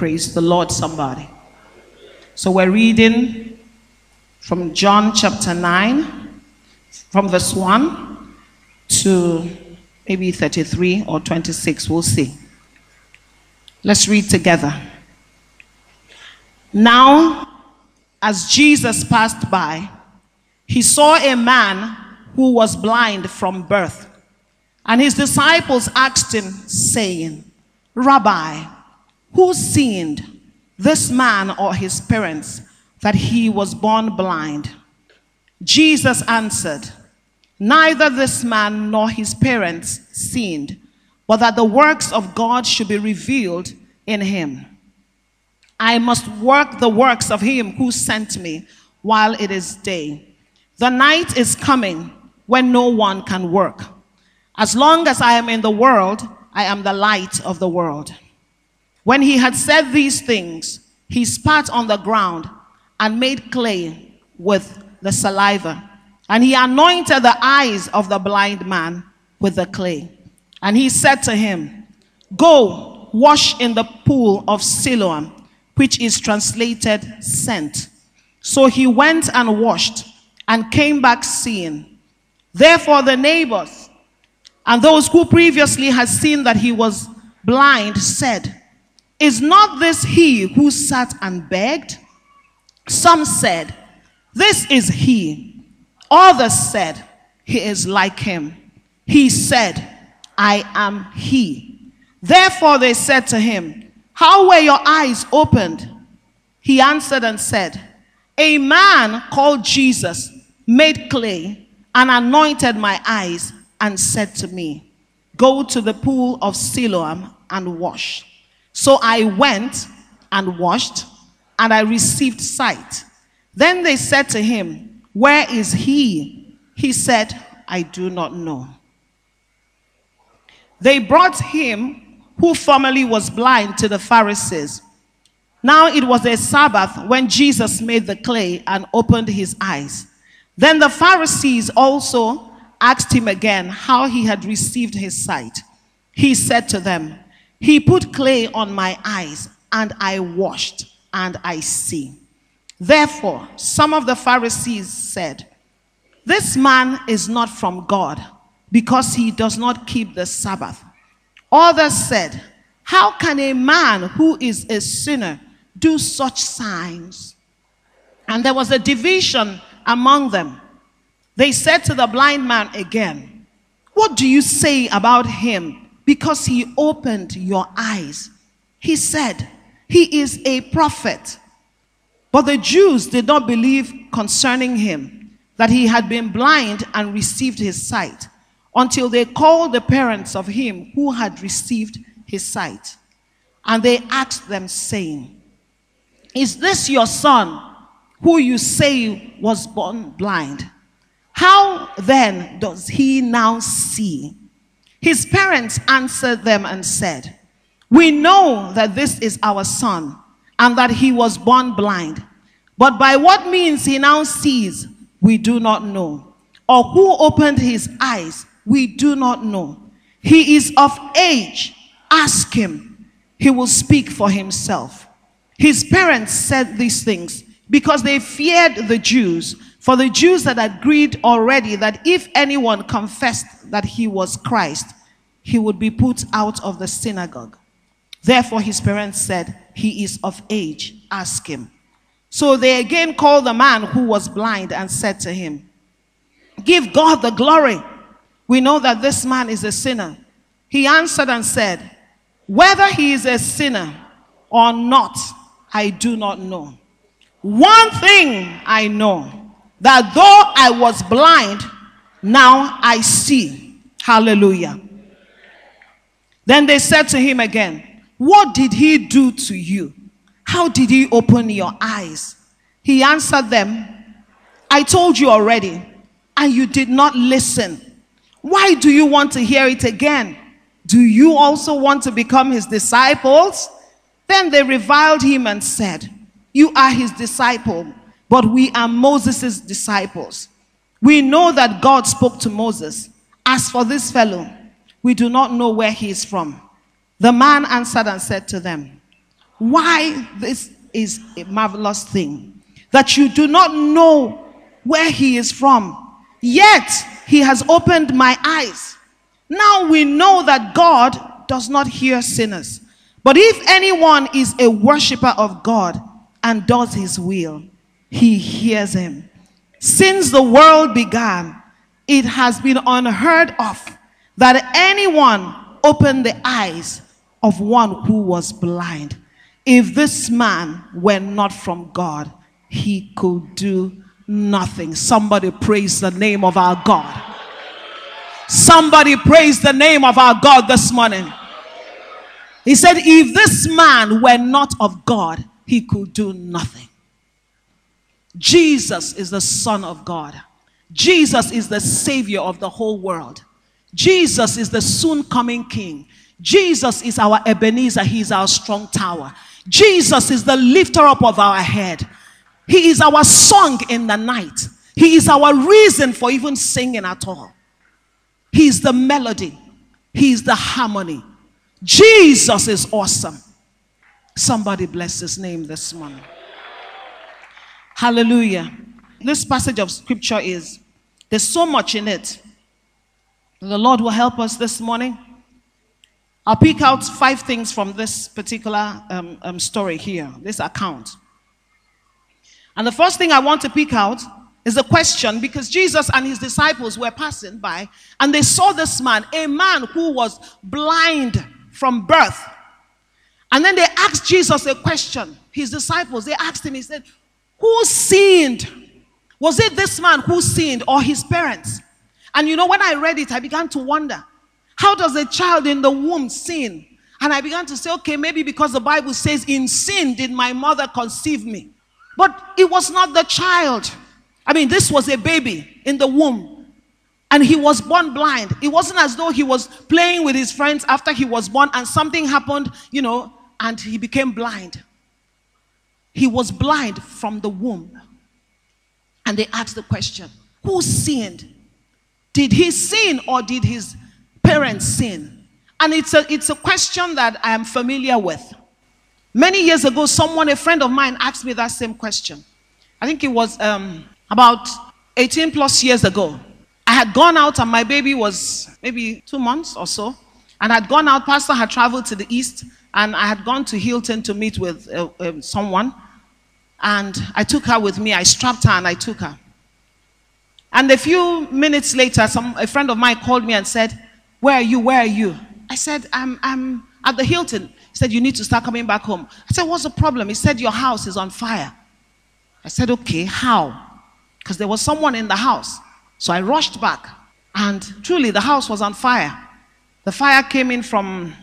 Praise the Lord, somebody. So we're reading from John chapter 9, from verse 1 to maybe 33 or 26. We'll see. Let's read together. Now, as Jesus passed by, he saw a man who was blind from birth. And his disciples asked him, saying, Rabbi, who sinned, this man or his parents, that he was born blind? Jesus answered, Neither this man nor his parents sinned, but that the works of God should be revealed in him. I must work the works of him who sent me while it is day. The night is coming when no one can work. As long as I am in the world, I am the light of the world. When he had said these things, he spat on the ground and made clay with the saliva. And he anointed the eyes of the blind man with the clay. And he said to him, Go wash in the pool of Siloam, which is translated sent. So he went and washed and came back seeing. Therefore, the neighbors and those who previously had seen that he was blind said, is not this he who sat and begged? Some said, This is he. Others said, He is like him. He said, I am he. Therefore they said to him, How were your eyes opened? He answered and said, A man called Jesus made clay and anointed my eyes and said to me, Go to the pool of Siloam and wash. So I went and washed, and I received sight. Then they said to him, Where is he? He said, I do not know. They brought him who formerly was blind to the Pharisees. Now it was a Sabbath when Jesus made the clay and opened his eyes. Then the Pharisees also asked him again how he had received his sight. He said to them, he put clay on my eyes, and I washed, and I see. Therefore, some of the Pharisees said, This man is not from God, because he does not keep the Sabbath. Others said, How can a man who is a sinner do such signs? And there was a division among them. They said to the blind man again, What do you say about him? Because he opened your eyes. He said, He is a prophet. But the Jews did not believe concerning him that he had been blind and received his sight until they called the parents of him who had received his sight. And they asked them, saying, Is this your son who you say was born blind? How then does he now see? His parents answered them and said, We know that this is our son and that he was born blind. But by what means he now sees, we do not know. Or who opened his eyes, we do not know. He is of age. Ask him. He will speak for himself. His parents said these things because they feared the Jews. For the Jews had agreed already that if anyone confessed that he was Christ, he would be put out of the synagogue. Therefore, his parents said, He is of age, ask him. So they again called the man who was blind and said to him, Give God the glory. We know that this man is a sinner. He answered and said, Whether he is a sinner or not, I do not know. One thing I know that though I was blind, Now I see. Hallelujah. Then they said to him again, What did he do to you? How did he open your eyes? He answered them, I told you already, and you did not listen. Why do you want to hear it again? Do you also want to become his disciples? Then they reviled him and said, You are his disciple, but we are Moses' disciples. We know that God spoke to Moses. As for this fellow, we do not know where he is from. The man answered and said to them, Why this is a marvelous thing that you do not know where he is from, yet he has opened my eyes. Now we know that God does not hear sinners. But if anyone is a worshiper of God and does his will, he hears him. Since the world began, it has been unheard of that anyone opened the eyes of one who was blind. If this man were not from God, he could do nothing. Somebody praise the name of our God. Somebody praise the name of our God this morning. He said, If this man were not of God, he could do nothing. Jesus is the Son of God. Jesus is the Savior of the whole world. Jesus is the soon coming King. Jesus is our Ebenezer. He is our strong tower. Jesus is the lifter up of our head. He is our song in the night. He is our reason for even singing at all. He is the melody. He is the harmony. Jesus is awesome. Somebody bless his name this morning. Hallelujah. This passage of scripture is, there's so much in it. The Lord will help us this morning. I'll pick out five things from this particular um, um, story here, this account. And the first thing I want to pick out is a question because Jesus and his disciples were passing by and they saw this man, a man who was blind from birth. And then they asked Jesus a question. His disciples, they asked him, he said, Who sinned? Was it this man who sinned or his parents? And you know, when I read it, I began to wonder how does a child in the womb sin? And I began to say, okay, maybe because the Bible says, in sin did my mother conceive me. But it was not the child. I mean, this was a baby in the womb. And he was born blind. It wasn't as though he was playing with his friends after he was born and something happened, you know, and he became blind. He was blind from the womb. And they asked the question Who sinned? Did he sin or did his parents sin? And it's a, it's a question that I am familiar with. Many years ago, someone, a friend of mine, asked me that same question. I think it was um, about 18 plus years ago. I had gone out and my baby was maybe two months or so. And I'd gone out, Pastor had traveled to the east, and I had gone to Hilton to meet with uh, uh, someone. And I took her with me. I strapped her and I took her. And a few minutes later, some, a friend of mine called me and said, Where are you? Where are you? I said, I'm, I'm at the Hilton. He said, You need to start coming back home. I said, What's the problem? He said, Your house is on fire. I said, Okay, how? Because there was someone in the house. So I rushed back. And truly, the house was on fire. The fire came in from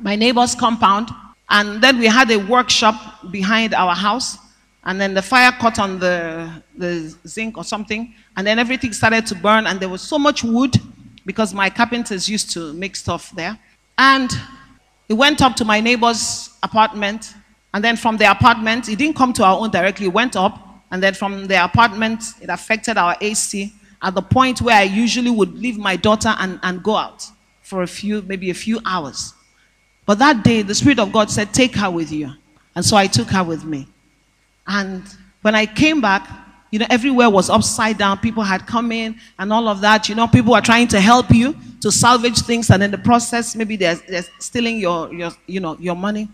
my neighbor's compound. And then we had a workshop behind our house and then the fire caught on the, the zinc or something, and then everything started to burn, and there was so much wood because my carpenters used to make stuff there. And it went up to my neighbor's apartment, and then from the apartment, it didn't come to our own directly, it went up, and then from the apartment, it affected our AC at the point where I usually would leave my daughter and, and go out for a few, maybe a few hours. But that day, the Spirit of God said, Take her with you. And so I took her with me. And when I came back, you know, everywhere was upside down. People had come in and all of that. You know, people were trying to help you to salvage things, and in the process, maybe they're, they're stealing your, your, you know, your money.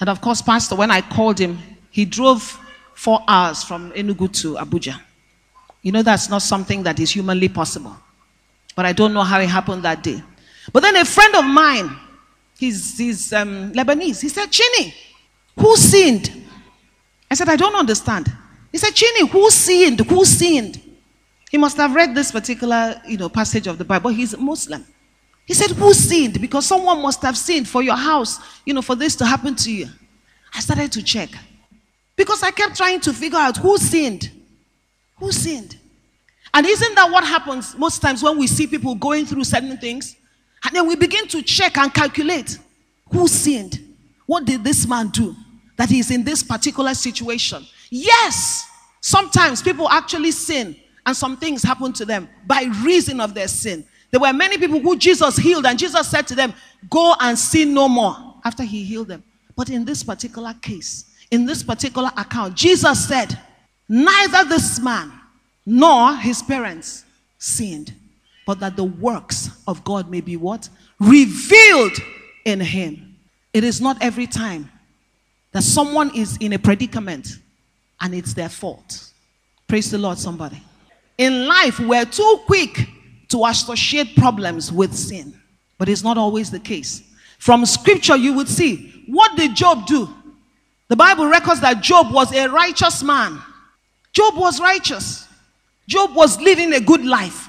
And of course, Pastor, when I called him, he drove four hours from Enugu to Abuja. You know, that's not something that is humanly possible. But I don't know how it happened that day. But then a friend of mine, he's, he's um, Lebanese, he said, Chini, who sinned? I said, I don't understand. He said, Chini, who sinned? Who sinned? He must have read this particular, you know, passage of the Bible. He's a Muslim. He said, Who sinned? Because someone must have sinned for your house, you know, for this to happen to you. I started to check. Because I kept trying to figure out who sinned. Who sinned? And isn't that what happens most times when we see people going through certain things? And then we begin to check and calculate who sinned? What did this man do that he's in this particular situation? Yes, sometimes people actually sin and some things happen to them by reason of their sin. There were many people who Jesus healed, and Jesus said to them, Go and sin no more after he healed them. But in this particular case, in this particular account, Jesus said, Neither this man nor his parents sinned, but that the works of God may be what? Revealed in him. It is not every time that someone is in a predicament and it's their fault. Praise the Lord, somebody. In life, we're too quick to associate problems with sin, but it's not always the case. From scripture, you would see what did Job do? The Bible records that Job was a righteous man. Job was righteous. Job was living a good life.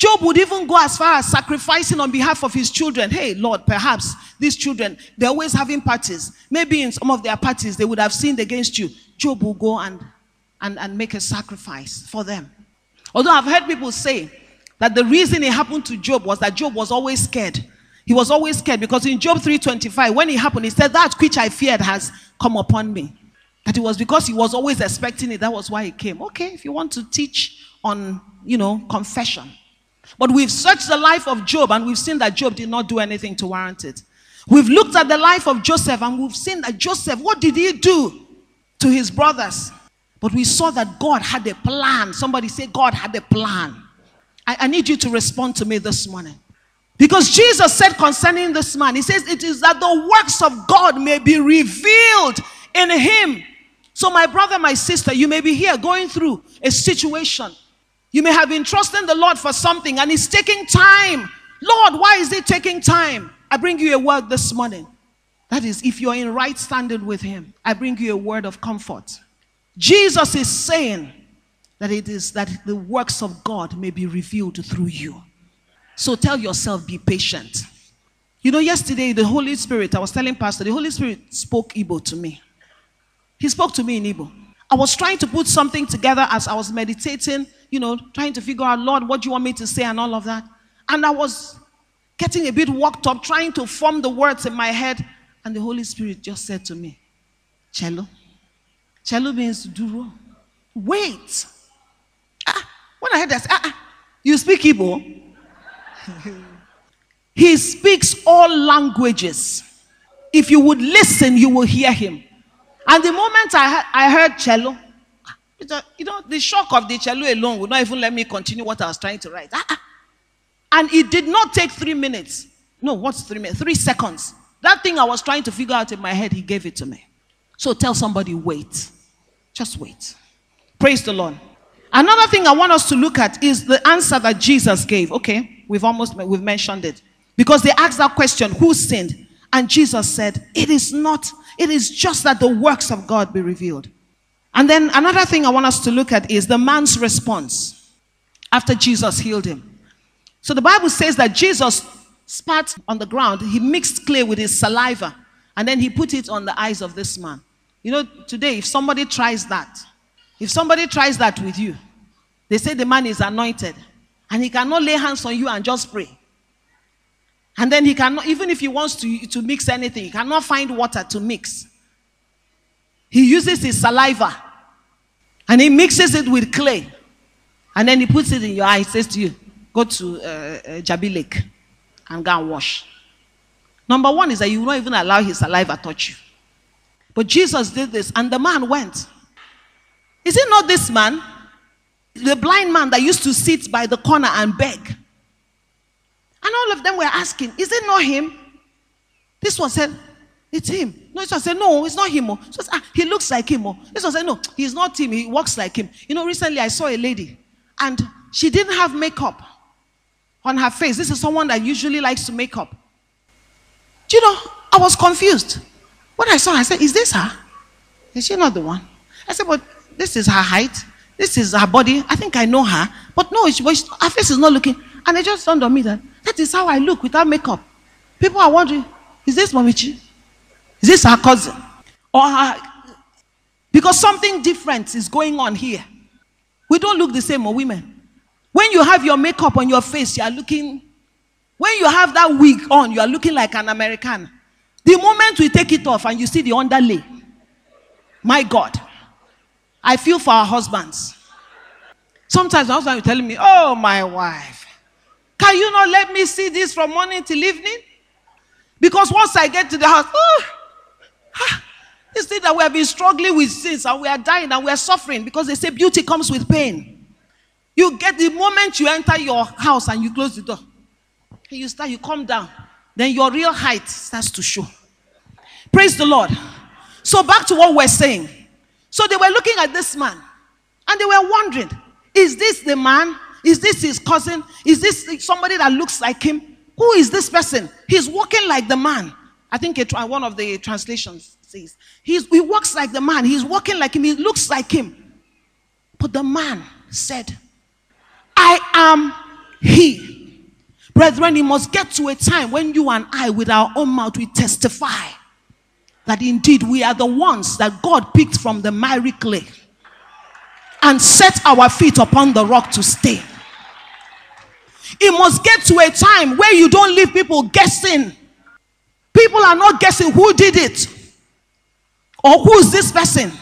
Job would even go as far as sacrificing on behalf of his children. Hey, Lord, perhaps these children, they're always having parties. Maybe in some of their parties, they would have sinned against you. Job will go and, and, and make a sacrifice for them. Although I've heard people say that the reason it happened to Job was that Job was always scared. He was always scared because in Job 3:25, when it happened, he said, That which I feared has come upon me. That it was because he was always expecting it. That was why it came. Okay, if you want to teach on, you know, confession. But we've searched the life of Job and we've seen that Job did not do anything to warrant it. We've looked at the life of Joseph and we've seen that Joseph, what did he do to his brothers? But we saw that God had a plan. Somebody say, God had a plan. I, I need you to respond to me this morning. Because Jesus said concerning this man, He says, It is that the works of God may be revealed in him. So, my brother, my sister, you may be here going through a situation. You may have been trusting the Lord for something and it's taking time. Lord, why is it taking time? I bring you a word this morning. That is, if you're in right standing with Him, I bring you a word of comfort. Jesus is saying that it is that the works of God may be revealed through you. So tell yourself, be patient. You know, yesterday, the Holy Spirit, I was telling Pastor, the Holy Spirit spoke Igbo to me. He spoke to me in Igbo. I was trying to put something together as I was meditating, you know, trying to figure out, Lord, what do you want me to say and all of that. And I was getting a bit worked up, trying to form the words in my head. And the Holy Spirit just said to me, Cello. Cello means duro. Wait. Ah, when I heard that, ah, ah, you speak Igbo? he speaks all languages. If you would listen, you will hear him. And the moment I, I heard cello, you know, the shock of the cello alone would not even let me continue what I was trying to write. Ah, ah. And it did not take three minutes. No, what's three minutes? Three seconds. That thing I was trying to figure out in my head, he gave it to me. So tell somebody, wait. Just wait. Praise the Lord. Another thing I want us to look at is the answer that Jesus gave. Okay, we've almost we've mentioned it. Because they asked that question, who sinned? And Jesus said, It is not, it is just that the works of God be revealed. And then another thing I want us to look at is the man's response after Jesus healed him. So the Bible says that Jesus spat on the ground, he mixed clay with his saliva, and then he put it on the eyes of this man. You know, today, if somebody tries that, if somebody tries that with you, they say the man is anointed, and he cannot lay hands on you and just pray. And then he cannot, even if he wants to, to mix anything, he cannot find water to mix. He uses his saliva and he mixes it with clay. And then he puts it in your eye. He says to you, Go to uh, uh, Jabi Lake and go and wash. Number one is that you will not even allow his saliva touch you. But Jesus did this, and the man went. Is it not this man, the blind man that used to sit by the corner and beg? And all of them were asking, Is it not him? This one said, It's him. No, this one said, No, it's not him. Oh. Ah, he looks like him. Oh. This one said, No, he's not him. He walks like him. You know, recently I saw a lady and she didn't have makeup on her face. This is someone that usually likes to make up. Do you know, I was confused. When I saw her, I said, Is this her? Is she not the one? I said, But this is her height. This is her body. I think I know her. But no, she, she, her face is not looking. And it just dawned on me that that is how I look without makeup. People are wondering, is this Momichi? Is this her cousin? Or her, because something different is going on here. We don't look the same, or women. When you have your makeup on your face, you are looking, when you have that wig on, you are looking like an American. The moment we take it off and you see the underlay, my God, I feel for our husbands. Sometimes my husband will tell me, Oh, my wife, can you not let me see this from morning till evening? Because once I get to the house, oh, ah, this that we have been struggling with sins and we are dying and we are suffering because they say beauty comes with pain. You get the moment you enter your house and you close the door, you start, you come down, then your real height starts to show. Praise the Lord. So back to what we're saying. So they were looking at this man and they were wondering, is this the man? Is this his cousin? Is this somebody that looks like him? Who is this person? He's walking like the man. I think it, uh, one of the translations says, he walks like the man. He's walking like him. He looks like him. But the man said, I am he. Brethren, it must get to a time when you and I, with our own mouth, we testify that indeed we are the ones that God picked from the miry clay and set our feet upon the rock to stay. It must get to a time where you don't leave people guessing. People are not guessing who did it or who is this person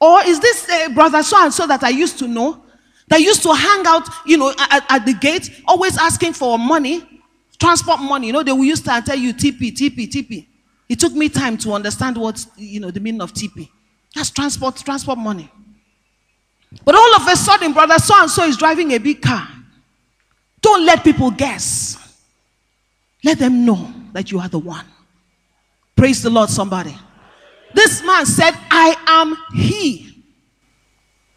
or is this uh, brother so and so that I used to know that used to hang out, you know, at, at, the gate, always asking for money, transport money. You know, they will used to tell you TP, TP, TP. It took me time to understand what, you know, the meaning of TP. That's transport, transport money. But all of a sudden, brother so and so is driving a big car. Don't let people guess. Let them know that you are the one. Praise the Lord, somebody. This man said, I am he.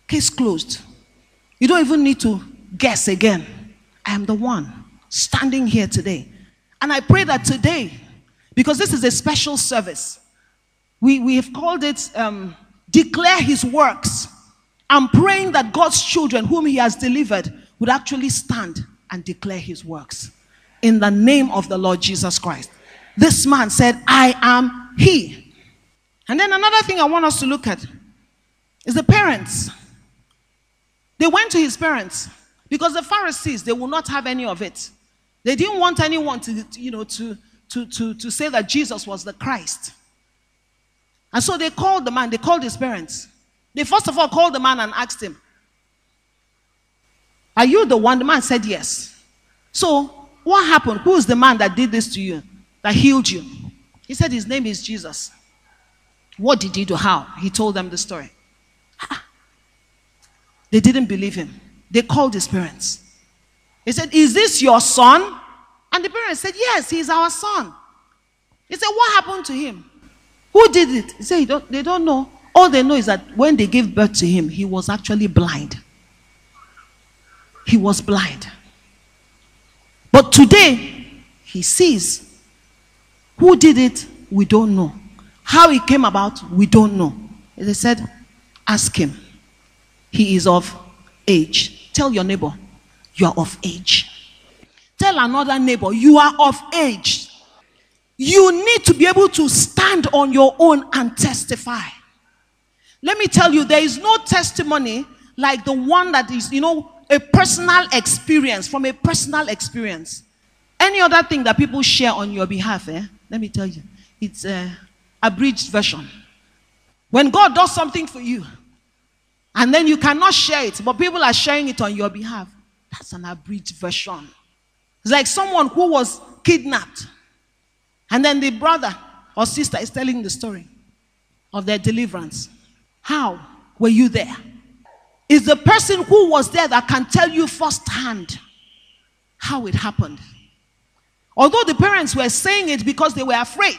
Case closed. You don't even need to guess again. I am the one standing here today. And I pray that today, because this is a special service, we, we have called it um, Declare His Works. I'm praying that God's children, whom He has delivered, would actually stand and declare His works in the name of the Lord Jesus Christ. This man said, I am He. And then another thing I want us to look at is the parents. They went to his parents because the Pharisees, they will not have any of it. They didn't want anyone to, you know, to, to, to, to say that Jesus was the Christ. And so they called the man, they called his parents. They first of all called the man and asked him, Are you the one? The man said, Yes. So, what happened? Who is the man that did this to you, that healed you? He said, His name is Jesus. What did he do? How? He told them the story. They didn't believe him. They called his parents. He said, Is this your son? And the parents said, Yes, he's our son. He said, What happened to him? Who did it? He said, don't, They don't know. All they know is that when they gave birth to him, he was actually blind. He was blind. But today, he sees. Who did it? We don't know. How it came about, we don't know. They said, Ask him. He is of age. Tell your neighbor, you are of age. Tell another neighbor, you are of age. You need to be able to stand on your own and testify. Let me tell you, there is no testimony like the one that is, you know, a personal experience, from a personal experience. Any other thing that people share on your behalf, eh? Let me tell you, it's a abridged version. When God does something for you, and then you cannot share it, but people are sharing it on your behalf. That's an abridged version. It's like someone who was kidnapped, and then the brother or sister is telling the story of their deliverance. How were you there? Is the person who was there that can tell you firsthand how it happened. Although the parents were saying it because they were afraid.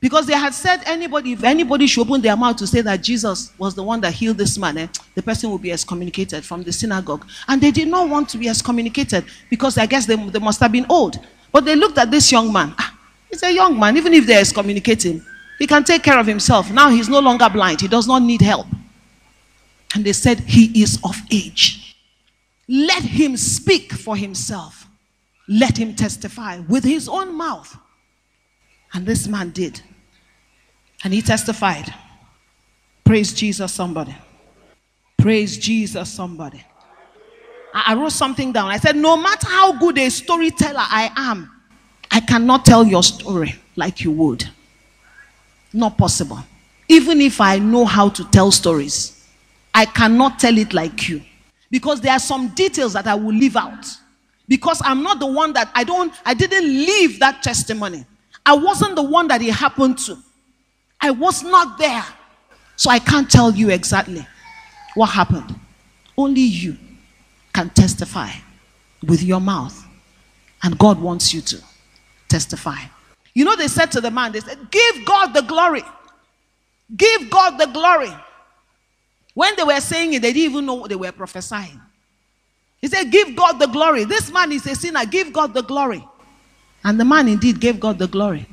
Because they had said anybody, if anybody should open their mouth to say that Jesus was the one that healed this man, eh, the person will be excommunicated from the synagogue. And they did not want to be excommunicated because I guess they, they must have been old. But they looked at this young man. Ah, he's a young man. Even if they excommunicate him, he can take care of himself. Now he's no longer blind. He does not need help. And they said, He is of age. Let him speak for himself. Let him testify with his own mouth. And this man did. And he testified. Praise Jesus, somebody. Praise Jesus, somebody. I wrote something down. I said, No matter how good a storyteller I am, I cannot tell your story like you would. Not possible. Even if I know how to tell stories, I cannot tell it like you. Because there are some details that I will leave out. Because I'm not the one that I don't, I didn't leave that testimony. I wasn't the one that it happened to. I was not there. So I can't tell you exactly what happened. Only you can testify with your mouth. And God wants you to testify. You know, they said to the man, they said, Give God the glory. Give God the glory. When they were saying it, they didn't even know they were prophesying. He said, Give God the glory. This man is a sinner. Give God the glory. And the man indeed gave God the glory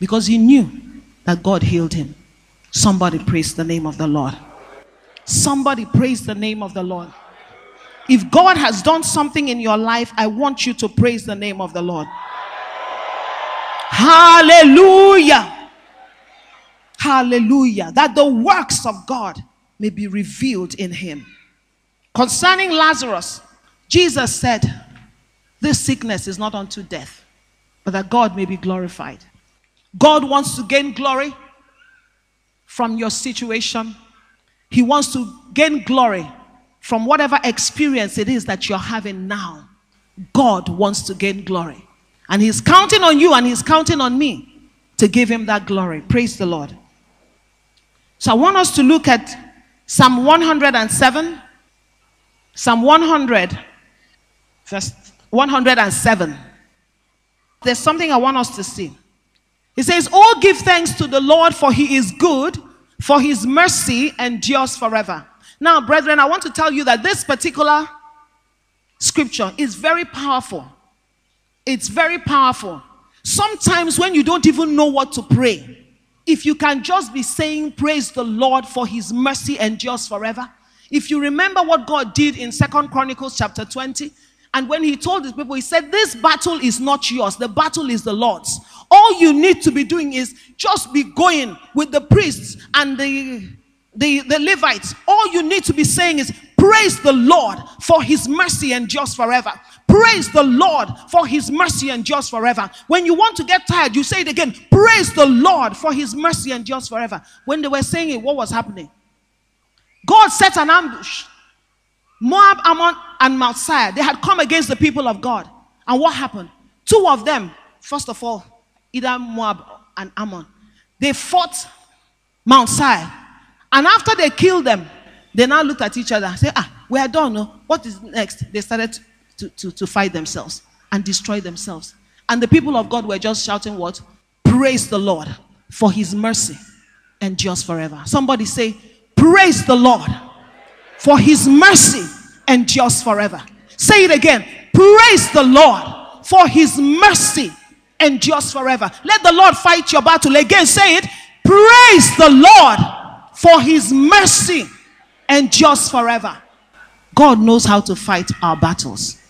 because he knew that God healed him. Somebody praise the name of the Lord. Somebody praise the name of the Lord. If God has done something in your life, I want you to praise the name of the Lord. Hallelujah. Hallelujah. That the works of God may be revealed in him. Concerning Lazarus, Jesus said, This sickness is not unto death, but that God may be glorified. God wants to gain glory from your situation, He wants to gain glory from whatever experience it is that you're having now. God wants to gain glory. And He's counting on you and He's counting on me to give Him that glory. Praise the Lord. So I want us to look at Psalm 107. Psalm 100, verse 107. There's something I want us to see. He says, Oh, give thanks to the Lord, for he is good, for his mercy endures forever. Now, brethren, I want to tell you that this particular scripture is very powerful. It's very powerful. Sometimes, when you don't even know what to pray, if you can just be saying, Praise the Lord, for his mercy endures forever. If you remember what God did in Second Chronicles chapter 20, and when he told his people, he said, This battle is not yours, the battle is the Lord's. All you need to be doing is just be going with the priests and the, the, the Levites. All you need to be saying is, Praise the Lord for his mercy endures forever. Praise the Lord for his mercy and endures forever. When you want to get tired, you say it again. Praise the Lord for his mercy and endures forever. When they were saying it, what was happening? God set an ambush. Moab, Ammon, and Mount Seir, they had come against the people of God. And what happened? Two of them, first of all, either Moab and Ammon, they fought Mount Seir. And after they killed them, they now looked at each other and said, Ah, we are done. What is next? They started to, to, to fight themselves and destroy themselves. And the people of God were just shouting, What? Praise the Lord for his mercy endures forever. Somebody say, Praise the Lord for his mercy endures forever. Say it again. Praise the Lord for his mercy endures forever. Let the Lord fight your battle. Again, say it. Praise the Lord for his mercy endures forever. God knows how to fight our battles.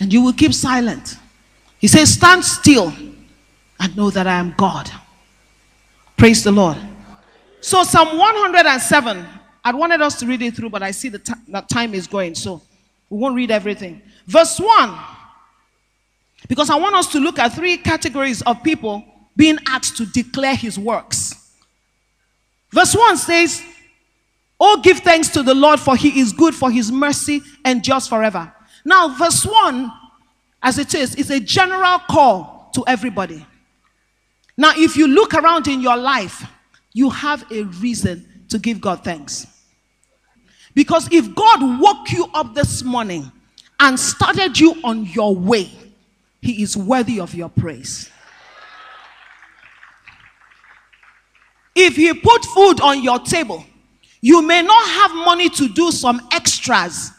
And you will keep silent. He says, Stand still and know that I am God. Praise the Lord. So, Psalm 107, I wanted us to read it through, but I see the that time is going, so we won't read everything. Verse 1, because I want us to look at three categories of people being asked to declare his works. Verse 1 says, Oh, give thanks to the Lord, for he is good, for his mercy endures forever. Now, verse 1, as it is, is a general call to everybody. Now, if you look around in your life, you have a reason to give God thanks. Because if God woke you up this morning and started you on your way, He is worthy of your praise. If He put food on your table, you may not have money to do some extras,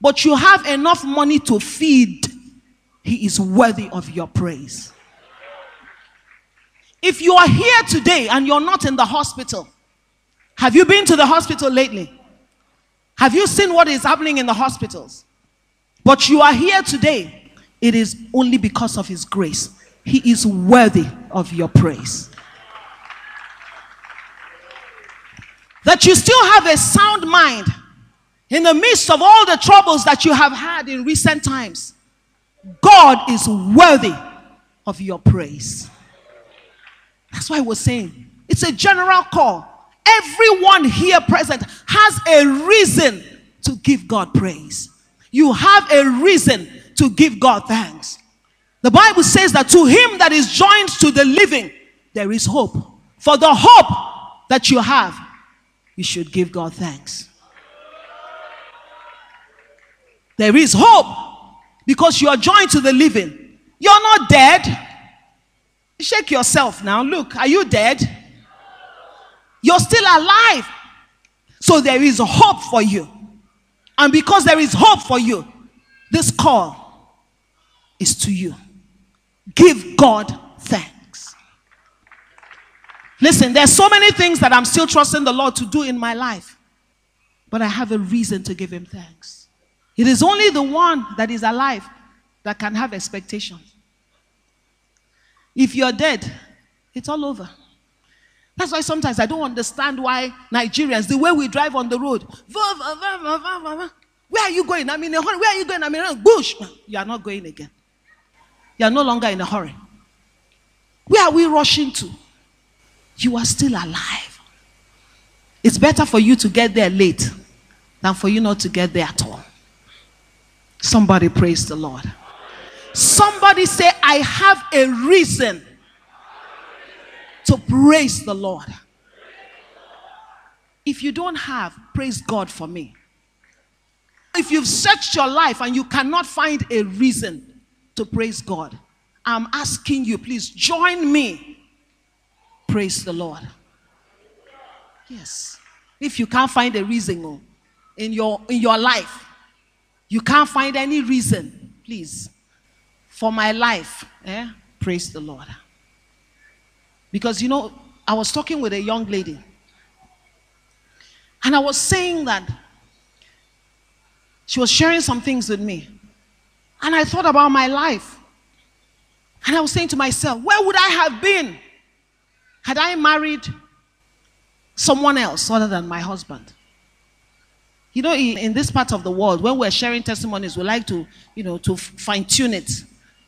but you have enough money to feed. He is worthy of your praise. If you are here today and you're not in the hospital, have you been to the hospital lately? Have you seen what is happening in the hospitals? But you are here today. It is only because of His grace. He is worthy of your praise. That you still have a sound mind in the midst of all the troubles that you have had in recent times. God is worthy of your praise. That's why we're saying it's a general call. Everyone here present has a reason to give God praise. You have a reason to give God thanks. The Bible says that to him that is joined to the living, there is hope. For the hope that you have, you should give God thanks. There is hope because you are joined to the living. You're not dead. Shake yourself now. Look, are you dead? You're still alive. So there is hope for you. And because there is hope for you, this call is to you. Give God thanks. Listen, there's so many things that I'm still trusting the Lord to do in my life, but I have a reason to give Him thanks. It is only the one that is alive that can have expectations. If you're dead, it's all over. That's why sometimes I don't understand why Nigerians, the way we drive on the road, where are you going? I'm in a hurry. Where are you going? I'm in a bush. You are not going again. You are no longer in a hurry. Where are we rushing to? You are still alive. It's better for you to get there late than for you not to get there at all. Somebody praise the Lord. Somebody say, I have a reason to praise the Lord. If you don't have, praise God for me. If you've searched your life and you cannot find a reason to praise God, I'm asking you, please join me. Praise the Lord. Yes. If you can't find a reason oh, in your in your life, you can't find any reason, please for my life. Eh? Praise the Lord. Because, you know, I was talking with a young lady, and I was saying that she was sharing some things with me. And I thought about my life. And I was saying to myself, where would I have been had I married someone else other than my husband? You know, in, this part of the world, when we're sharing testimonies, we like to, you know, to fine tune it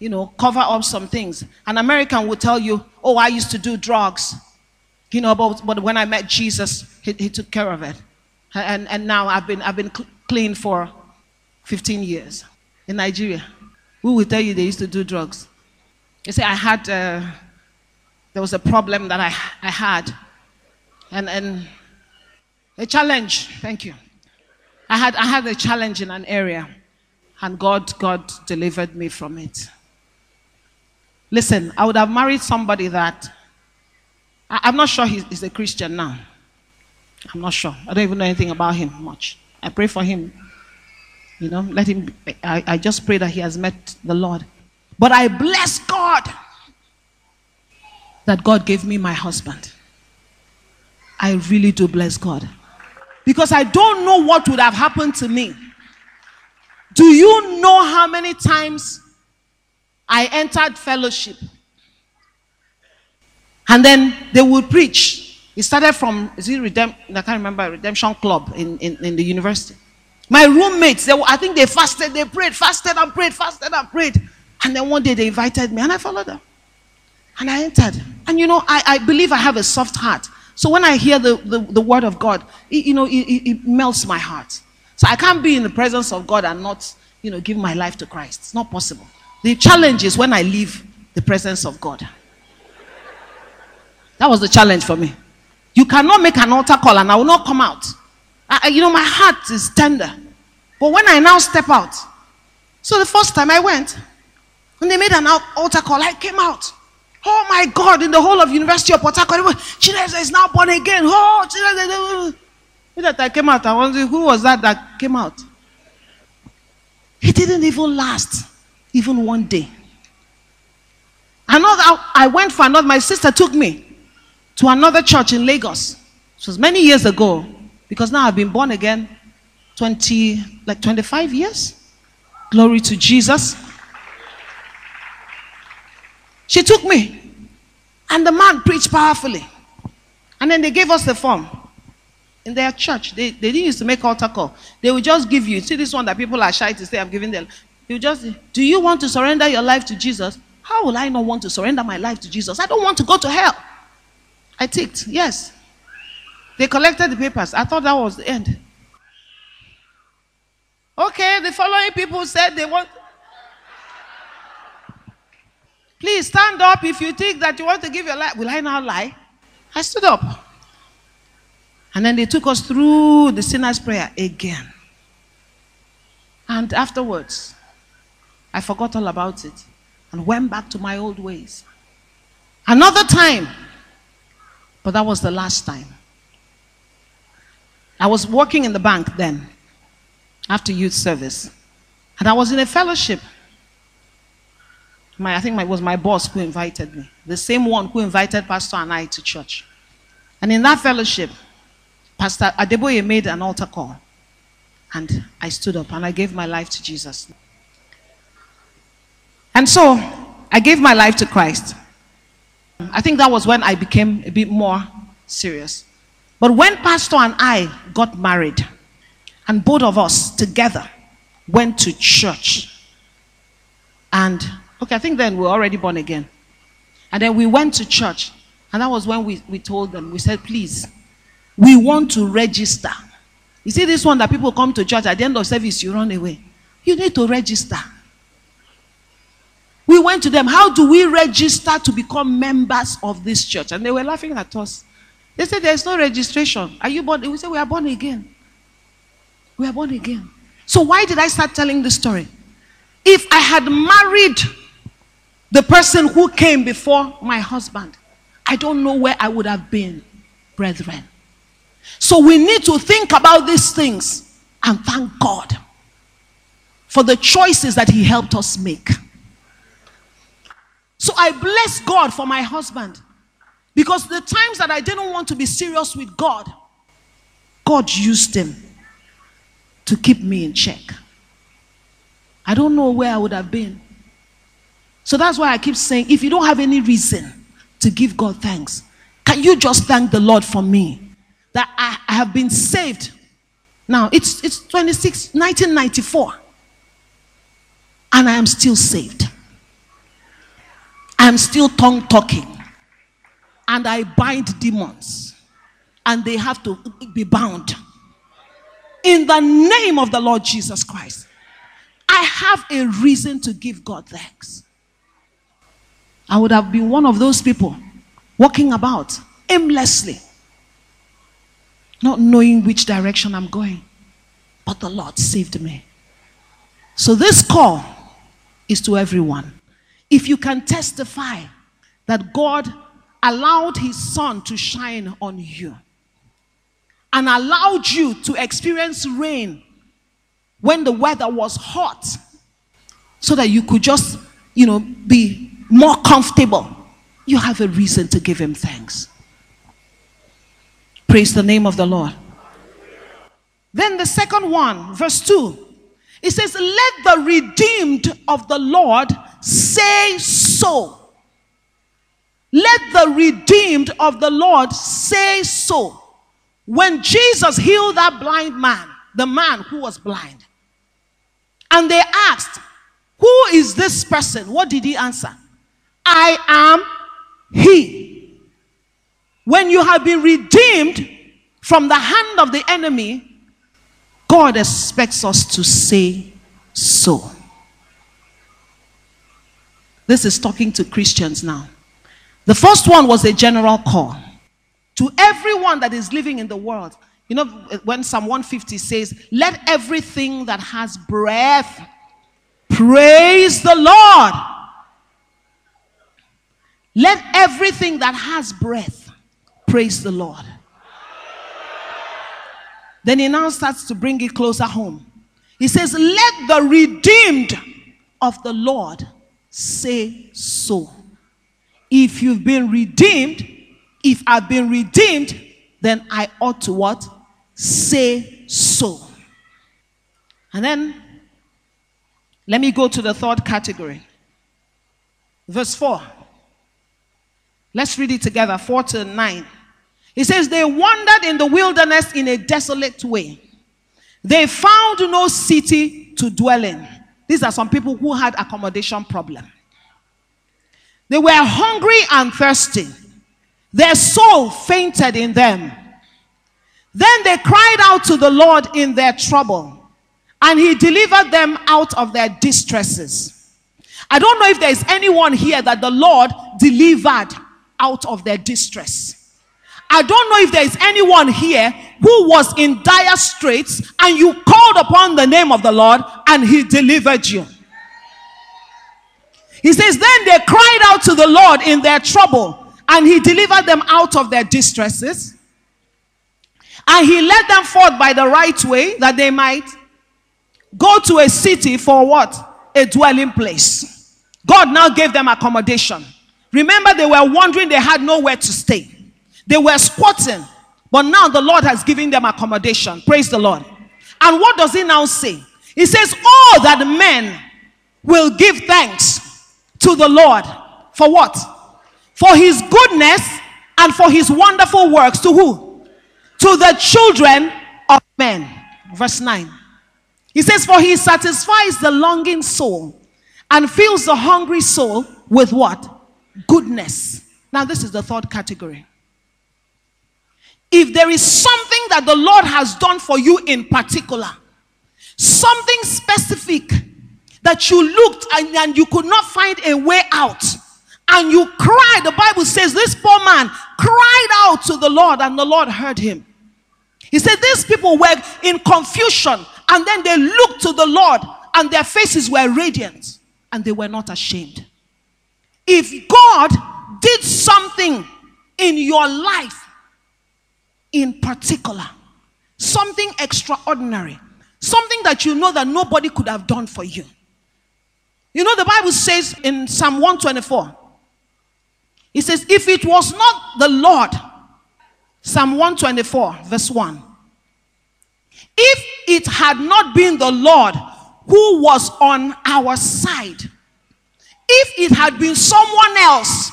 you know, cover up some things. An American would tell you, oh, I used to do drugs. You know, but, but when I met Jesus, he, he took care of it. And, and now I've been, I've been clean for 15 years in Nigeria. Who will tell you they used to do drugs? You say, I had, uh, there was a problem that I, I had. And, and a challenge, thank you. I had, I had a challenge in an area, and God, God delivered me from it. Listen, I would have married somebody that I, am not sure he's, he's a Christian now. I'm not sure. I don't even know anything about him much. I pray for him. You know, let him. I, I just pray that he has met the Lord. But I bless God that God gave me my husband. I really do bless God. Because I don't know what would have happened to me. Do you know how many times I entered fellowship. And then they would preach. It started from, is it Redemption? I can't remember, Redemption Club in, in, in the university. My roommates, they, I think they fasted, they prayed, fasted and prayed, fasted and prayed. And then one day they invited me and I followed them. And I entered. And you know, I, I believe I have a soft heart. So when I hear the, the, the word of God, it, you know, it, it, melts my heart. So I can't be in the presence of God and not, you know, give my life to Christ. It's not possible. The challenge is when I leave the presence of God. That was the challenge for me. You cannot make an altar call and I will not come out. I, you know, my heart is tender. But when I now step out, so the first time I went, when they made an altar call, I came out. Oh my God, in the whole of University of Port Harcourt, Chinese is now born again. Oh, Chinese. That I came out, I wondered who was that that came out. It didn't even last even one day. Another, I went for another, my sister took me to another church in Lagos. It was many years ago because now I've been born again 20, like 25 years. Glory to Jesus. She took me, and the man preached powerfully. And then they gave us the form in their church. They, they didn't used to make altar call. They would just give you. See this one that people are shy to say, I'm giving them. You just, do you want to surrender your life to Jesus? How will I not want to surrender my life to Jesus? I don't want to go to hell. I ticked, yes. They collected the papers. I thought that was the end. Okay, the following people said they want. Please stand up if you think that you want to give your life. Will I now lie? I stood up. And then they took us through the sinner's prayer again. And afterwards, I forgot all about it and went back to my old ways. Another time, but that was the last time. I was working in the bank then, after youth service, and I was in a fellowship. My, I think it was my boss who invited me, the same one who invited Pastor and I to church. And in that fellowship, Pastor Adeboye made an altar call. And I stood up and I gave my life to Jesus. And so I gave my life to Christ. I think that was when I became a bit more serious. But when Pastor and I got married, and both of us together went to church, and okay, I think then we're already born again. And then we went to church, and that was when we, we told them, we said, please, we want to register. You see, this one that people come to church at the end of service, you run away. You need to register. We went to them, how do we register to become members of this church? And they were laughing at us. They said, There's no registration. Are you born? We said, We are born again. We are born again. So, why did I start telling the story? If I had married the person who came before my husband, I don't know where I would have been, brethren. So, we need to think about these things and thank God for the choices that He helped us make. So I bless God for my husband. Because the times that I didn't want to be serious with God, God used him to keep me in check. I don't know where I would have been. So that's why I keep saying if you don't have any reason to give God thanks, can you just thank the Lord for me that I, I have been saved? Now it's it's 26 1994 and I am still saved. I'm still tongue talking. And I bind demons. And they have to be bound. In the name of the Lord Jesus Christ. I have a reason to give God thanks. I would have been one of those people walking about aimlessly, not knowing which direction I'm going. But the Lord saved me. So this call is to everyone. If you can testify that God allowed his sun to shine on you and allowed you to experience rain when the weather was hot so that you could just, you know, be more comfortable, you have a reason to give him thanks. Praise the name of the Lord. Then the second one, verse 2, it says, Let the redeemed of the Lord say so. Let the redeemed of the Lord say so. When Jesus healed that blind man, the man who was blind, and they asked, Who is this person? What did he answer? I am he. When you have been redeemed from the hand of the enemy, God expects us to say so. This is talking to Christians now. The first one was a general call to everyone that is living in the world. You know, when Psalm 150 says, Let everything that has breath praise the Lord. Let everything that has breath praise the Lord. Then he now starts to bring it closer home. He says, Let the redeemed of the Lord say so. If you've been redeemed, if I've been redeemed, then I ought to what? Say so. And then let me go to the third category. Verse 4. Let's read it together 4 to 9. It says, They wandered in the wilderness in a desolate way. They found no city to dwell in. These are some people who had accommodation problem. They were hungry and thirsty. Their soul fainted in them. Then they cried out to the Lord in their trouble, and he delivered them out of their distresses. I don't know if there is anyone here that the Lord delivered out of their distress. I don't know if there is anyone here who was in dire straits and you called upon the name of the Lord and he delivered you. He says, Then they cried out to the Lord in their trouble and he delivered them out of their distresses. And he led them forth by the right way that they might go to a city for what? A dwelling place. God now gave them accommodation. Remember, they were wondering they had nowhere to stay. They were squatting, but now the Lord has given them accommodation. Praise the Lord. And what does he now say? He says, Oh, that men will give thanks to the Lord for what? For his goodness and for his wonderful works. To who? To the children of men. Verse 9. He says, For he satisfies the longing soul and fills the hungry soul with what? Goodness. Now, this is the third category. If there is something that the Lord has done for you in particular, something specific that you looked and, and you could not find a way out, and you cried, the Bible says this poor man cried out to the Lord, and the Lord heard him. He said, These people were in confusion, and then they looked to the Lord, and their faces were radiant, and they were not ashamed. If God did something in your life in particular, something extraordinary, something that you know that nobody could have done for you. You know, the Bible says in Psalm 124, it says, If it was not the Lord, Psalm 124, verse 1, if it had not been the Lord who was on our side, if it had been someone else,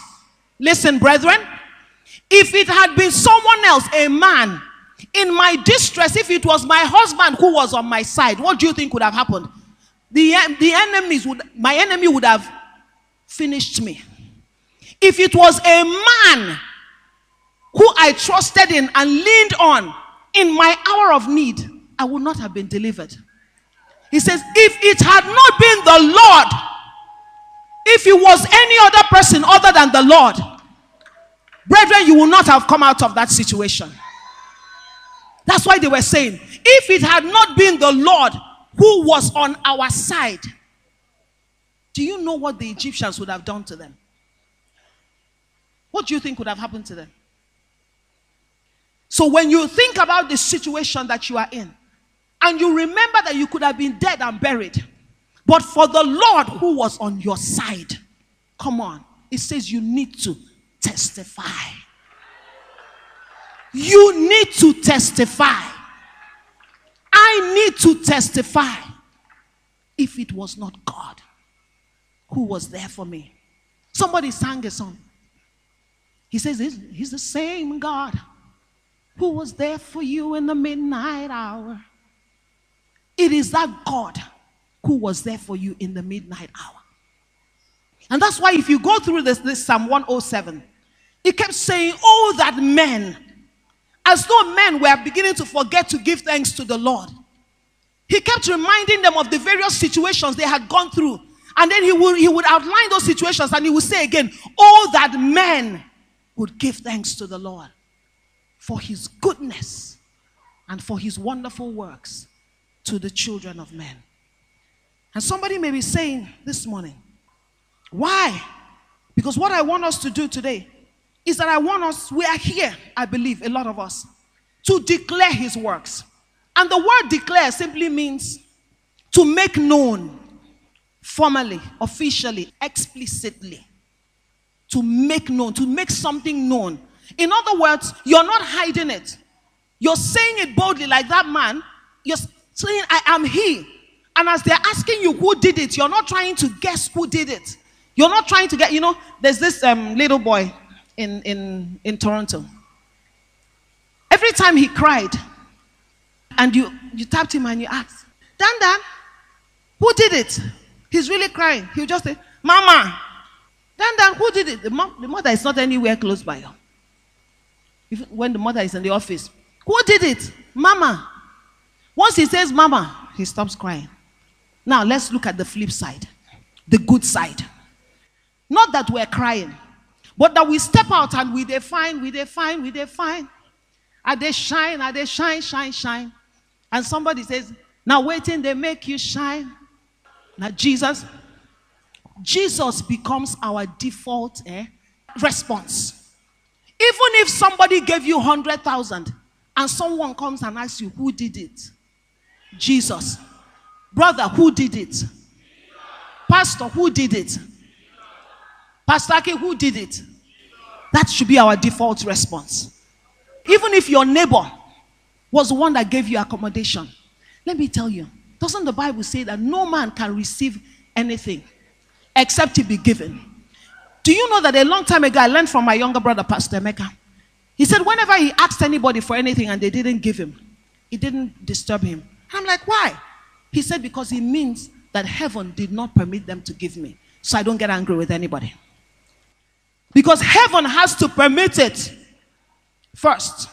listen, brethren, if it had been someone else, a man, in my distress, if it was my husband who was on my side, what do you think would have happened? The, the enemies would, my enemy would have finished me. If it was a man who I trusted in and leaned on in my hour of need, I would not have been delivered. He says, if it had not been the Lord, if it was any other person other than the Lord, Brethren, you will not have come out of that situation. That's why they were saying, if it had not been the Lord who was on our side, do you know what the Egyptians would have done to them? What do you think would have happened to them? So, when you think about the situation that you are in, and you remember that you could have been dead and buried, but for the Lord who was on your side, come on, it says you need to testify. You need to testify. I need to testify. If it was not God who was there for me. Somebody sang a song. He says, He's the same God who was there for you in the midnight hour. It is that God who was there for you in the midnight hour. And that's why if you go through this, this Psalm 107, he kept saying, Oh, that men, as though men were beginning to forget to give thanks to the Lord. He kept reminding them of the various situations they had gone through. And then he would, he would outline those situations and he would say again, Oh, that men would give thanks to the Lord for his goodness and for his wonderful works to the children of men. And somebody may be saying this morning, why? Because what I want us to do today is that I want us, we are here, I believe, a lot of us, to declare his works. And the word declare simply means to make known formally, officially, explicitly. To make known, to make something known. In other words, you're not hiding it. You're saying it boldly, like that man. You're saying, I am he. And as they're asking you who did it, you're not trying to guess who did it. You're not trying to get, you know, there's this um, little boy in, in, in Toronto. Every time he cried, and you, you tapped him and you asked, Dan Dan, who did it? He's really crying. He'll just say, Mama. Dan Dan, who did it? The, the mother is not anywhere close by. If, when the mother is in the office, who did it? Mama. Once he says mama, he stops crying. Now let's look at the flip side, the good side. Not that we're crying, but that we step out and we define, we define, we define. Are they shine? Are they shine, shine, shine? And somebody says, Now waiting, they make you shine. Now, Jesus, Jesus becomes our default eh, response. Even if somebody gave you 100,000 and someone comes and asks you, Who did it? Jesus. Brother, who did it? Pastor, who did it? Pastor who did it? That should be our default response. Even if your neighbor was the one that gave you accommodation, let me tell you, doesn't the Bible say that no man can receive anything except it be given? Do you know that a long time ago I learned from my younger brother, Pastor Emeka? He said, whenever he asked anybody for anything and they didn't give him, it didn't disturb him. I'm like, why? He said, because it means that heaven did not permit them to give me. So I don't get angry with anybody. Because heaven has to permit it first.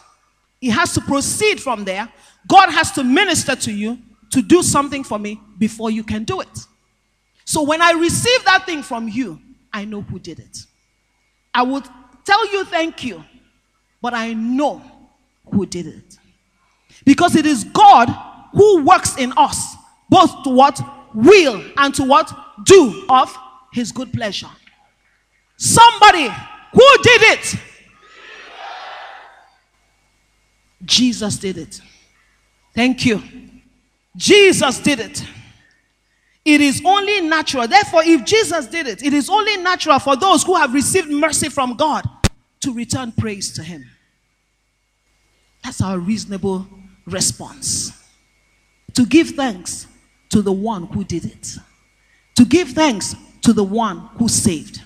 It has to proceed from there. God has to minister to you to do something for me before you can do it. So when I receive that thing from you, I know who did it. I would tell you thank you, but I know who did it. Because it is God who works in us, both to what will and to what do of his good pleasure. Somebody who did it? Jesus did it. Thank you. Jesus did it. It is only natural. Therefore, if Jesus did it, it is only natural for those who have received mercy from God to return praise to Him. That's our reasonable response to give thanks to the one who did it, to give thanks to the one who saved,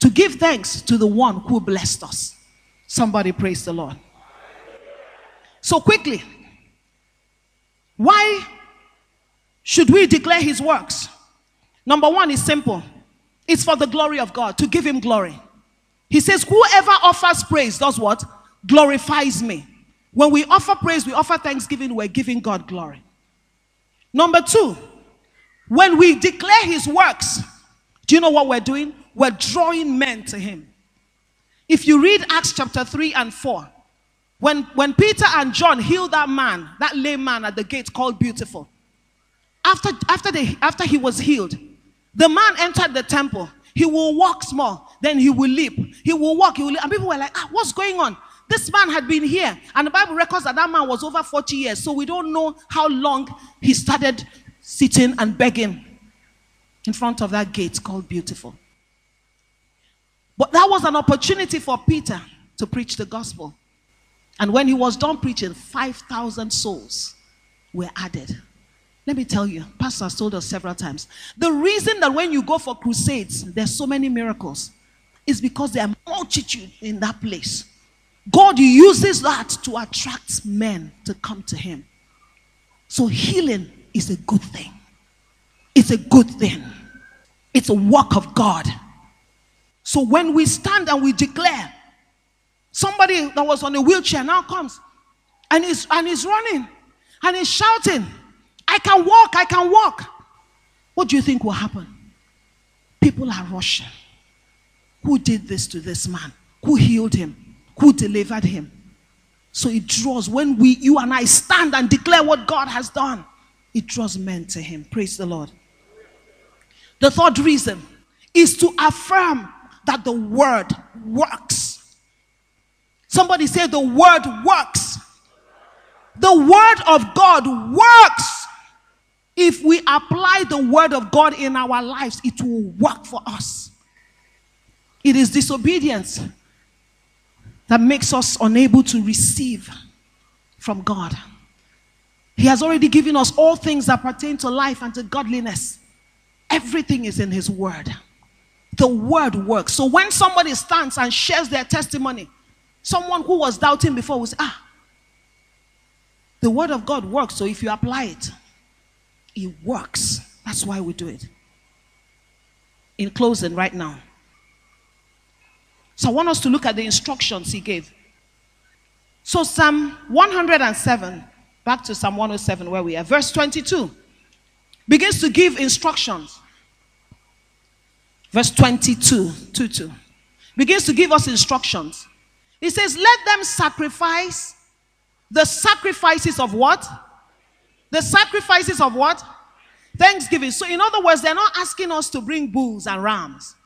to give thanks to the one who blessed us. Somebody praise the Lord. So, quickly, why should we declare his works? Number one is simple it's for the glory of God, to give him glory. He says, Whoever offers praise does what? Glorifies me. When we offer praise, we offer thanksgiving, we're giving God glory. Number two, when we declare his works, do you know what we're doing? We're drawing men to him. If you read Acts chapter 3 and 4, when, when Peter and John healed that man, that lame man at the gate called Beautiful, after, after, they, after he was healed, the man entered the temple. He will walk small, then he will leap. He will walk, he will leap. And people were like, ah, what's going on? This man had been here, and the Bible records that that man was over 40 years. So we don't know how long he started sitting and begging in front of that gate called Beautiful. But that was an opportunity for Peter to preach the gospel. And when he was done preaching, 5,000 souls were added. Let me tell you, Pastor has told us several times. The reason that when you go for crusades, there's so many miracles is because there are multitude in that place. God uses that to attract men to come to Him. So healing is a good thing. It's a good thing. It's a work of God. So when we stand and we declare, somebody that was on a wheelchair now comes and he's and he's running and he's shouting, I can walk, I can walk. What do you think will happen? People are rushing. Who did this to this man? Who healed him? Who delivered him. So it draws, when we, you and I stand and declare what God has done, it draws men to him. Praise the Lord. The third reason is to affirm that the word works. Somebody say the word works. The word of God works. If we apply the word of God in our lives, it will work for us. It is disobedience that makes us unable to receive from God. He has already given us all things that pertain to life and to godliness. Everything is in His Word. The Word works. So when somebody stands and shares their testimony, someone who was doubting before will say, Ah, the Word of God works. So if you apply it, it works. That's why we do it. In closing, right now. So I want us to look at the instructions He gave. So, Psalm 107, back to Psalm 107, where we are, verse 22, begins to give instructions. Verse 22, 22, begins to give us instructions. He says, Let them sacrifice the sacrifices of what? The sacrifices of what? Thanksgiving. So, in other words, they're not asking us to bring bulls and rams.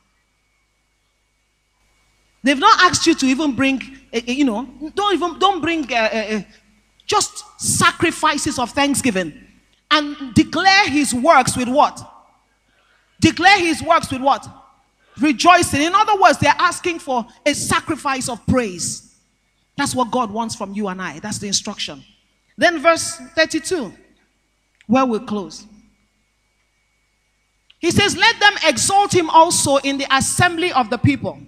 They've not asked you to even bring, uh, you know, don't even don't bring uh, uh, just sacrifices of thanksgiving, and declare His works with what? Declare His works with what? Rejoicing. In other words, they're asking for a sacrifice of praise. That's what God wants from you and I. That's the instruction. Then verse 32, where we close. He says, Let them exalt him also in the assembly of the people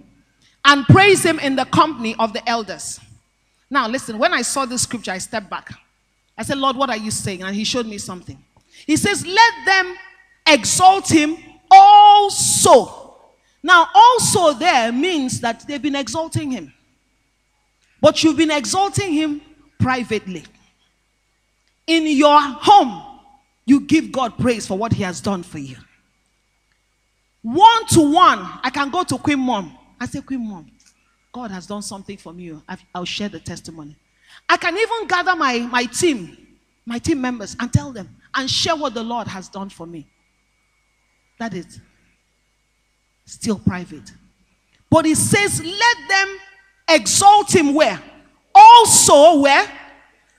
and praise him in the company of the elders. Now, listen, when I saw this scripture, I stepped back. I said, Lord, what are you saying? And he showed me something. He says, Let them exalt him also. Now, also there means that they've been exalting him, but you've been exalting him privately. In your home, you give God praise for what he has done for you. One to one, I can go to Queen Mom I say, Queen Mom, God has done something for me. Oh. i will share the testimony. I can even gather my, my team, my team members, and tell them and share what the Lord has done for me. That is still private. But it says, let them exalt him where? Also, where?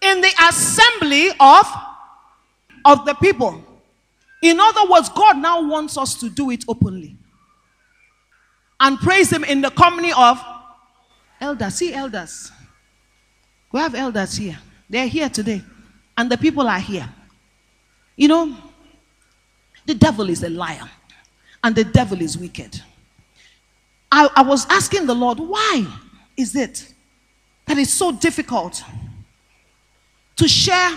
In the assembly of, of the people. In other words, God now wants us to do it openly and praise Him in the company of elders. See, elders. We have elders here. They're here today. And the people are here. You know, the devil is a liar. And the devil is wicked. I, I was asking the Lord, why is it that it's so difficult to share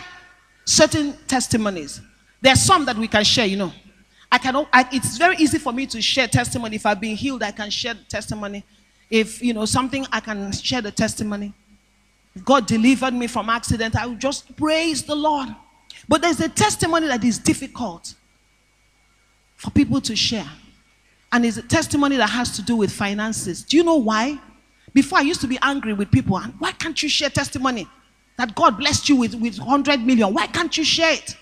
certain testimonies? There are some that we can share, you know. I cannot, I, it's very easy for me to share testimony. If I've been healed, I can share testimony. If, you know, something, I can share the testimony. If God delivered me from accident, I will just praise the Lord. But there's a testimony that is difficult for people to share. And it's a testimony that has to do with finances. Do you know why? Before I used to be angry with people. Ah, why can't you share testimony that God blessed you with, with 100 million? Why can't you share it?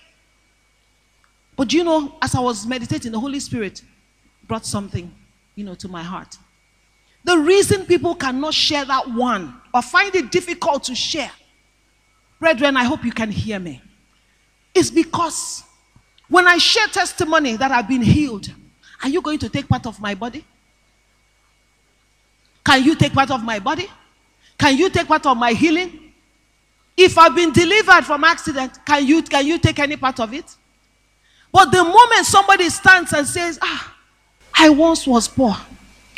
But you know, as I was meditating, the Holy Spirit brought something, you know, to my heart. The reason people cannot share that one or find it difficult to share, brethren, I hope you can hear me, is because when I share testimony that I've been healed, are you going to take part of my body? Can you take part of my body? Can you take part of my healing? If I've been delivered from accident, can you, can you take any part of it? But the moment somebody stands and says, Ah, I once was poor,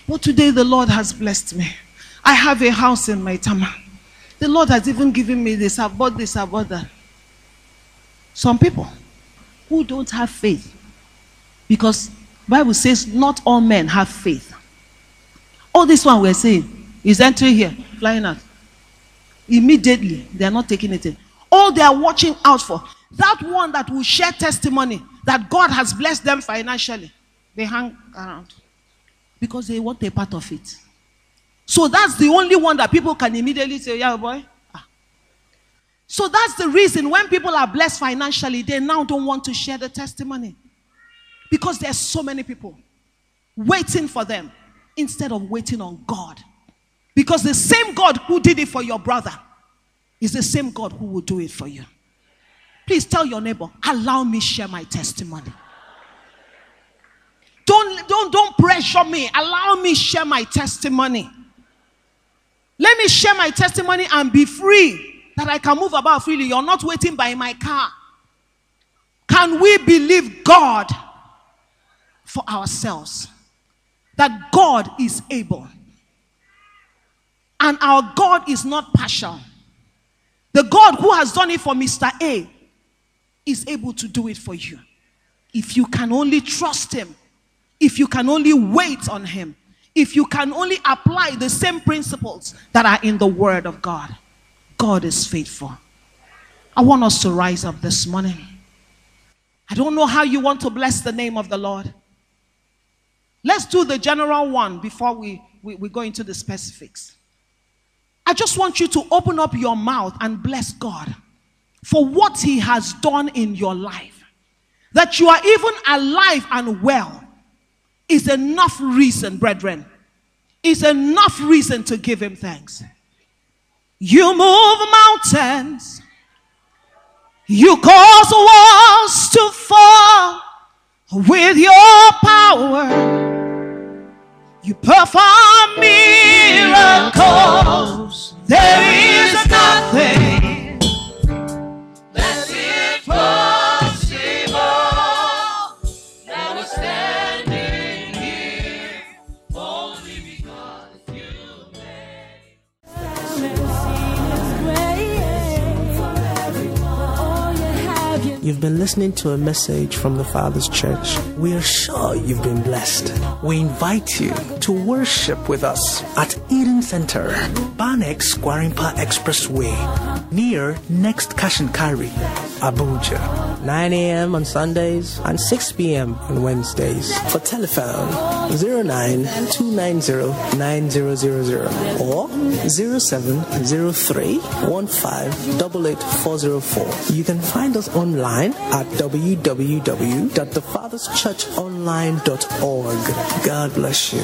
but today the Lord has blessed me. I have a house in Maitama. The Lord has even given me this, I've bought this, I've bought that. Some people who don't have faith, because Bible says not all men have faith. All this one we're saying is entering here, flying out. Immediately, they are not taking it in. All they are watching out for, that one that will share testimony that God has blessed them financially, they hang around because they want a part of it. So that's the only one that people can immediately say, Yeah, boy. Ah. So that's the reason when people are blessed financially, they now don't want to share the testimony because there's so many people waiting for them instead of waiting on God. Because the same God who did it for your brother is the same God who will do it for you. Please tell your neighbor, allow me share my testimony. Don't, don't, don't pressure me. Allow me share my testimony. Let me share my testimony and be free that I can move about freely. You're not waiting by my car can we believe God for ourselves? That God is able. And our God is not partial. The God who has done it for Mr. A is able to do it for you. If you can only trust Him, if you can only wait on Him, if you can only apply the same principles that are in the Word of God, God is faithful. I want us to rise up this morning. I don't know how you want to bless the name of the Lord. Let's do the general one before we, we, we go into the specifics. I just want you to open up your mouth and bless God for what He has done in your life. That you are even alive and well is enough reason, brethren. Is enough reason to give Him thanks. You move mountains, you cause walls to fall with your power. You perform miracles. There is nothing You've been listening to a message from the Father's Church. We are sure you've been blessed. We invite you to worship with us at Eden Center, Banex Gwarinpa Expressway, near Next Carry, Abuja. 9 a.m. on Sundays and 6 p.m. on Wednesdays. For telephone 09290900 or 0703158804. You can find us online at www.thefatherschurchonline.org. God bless you.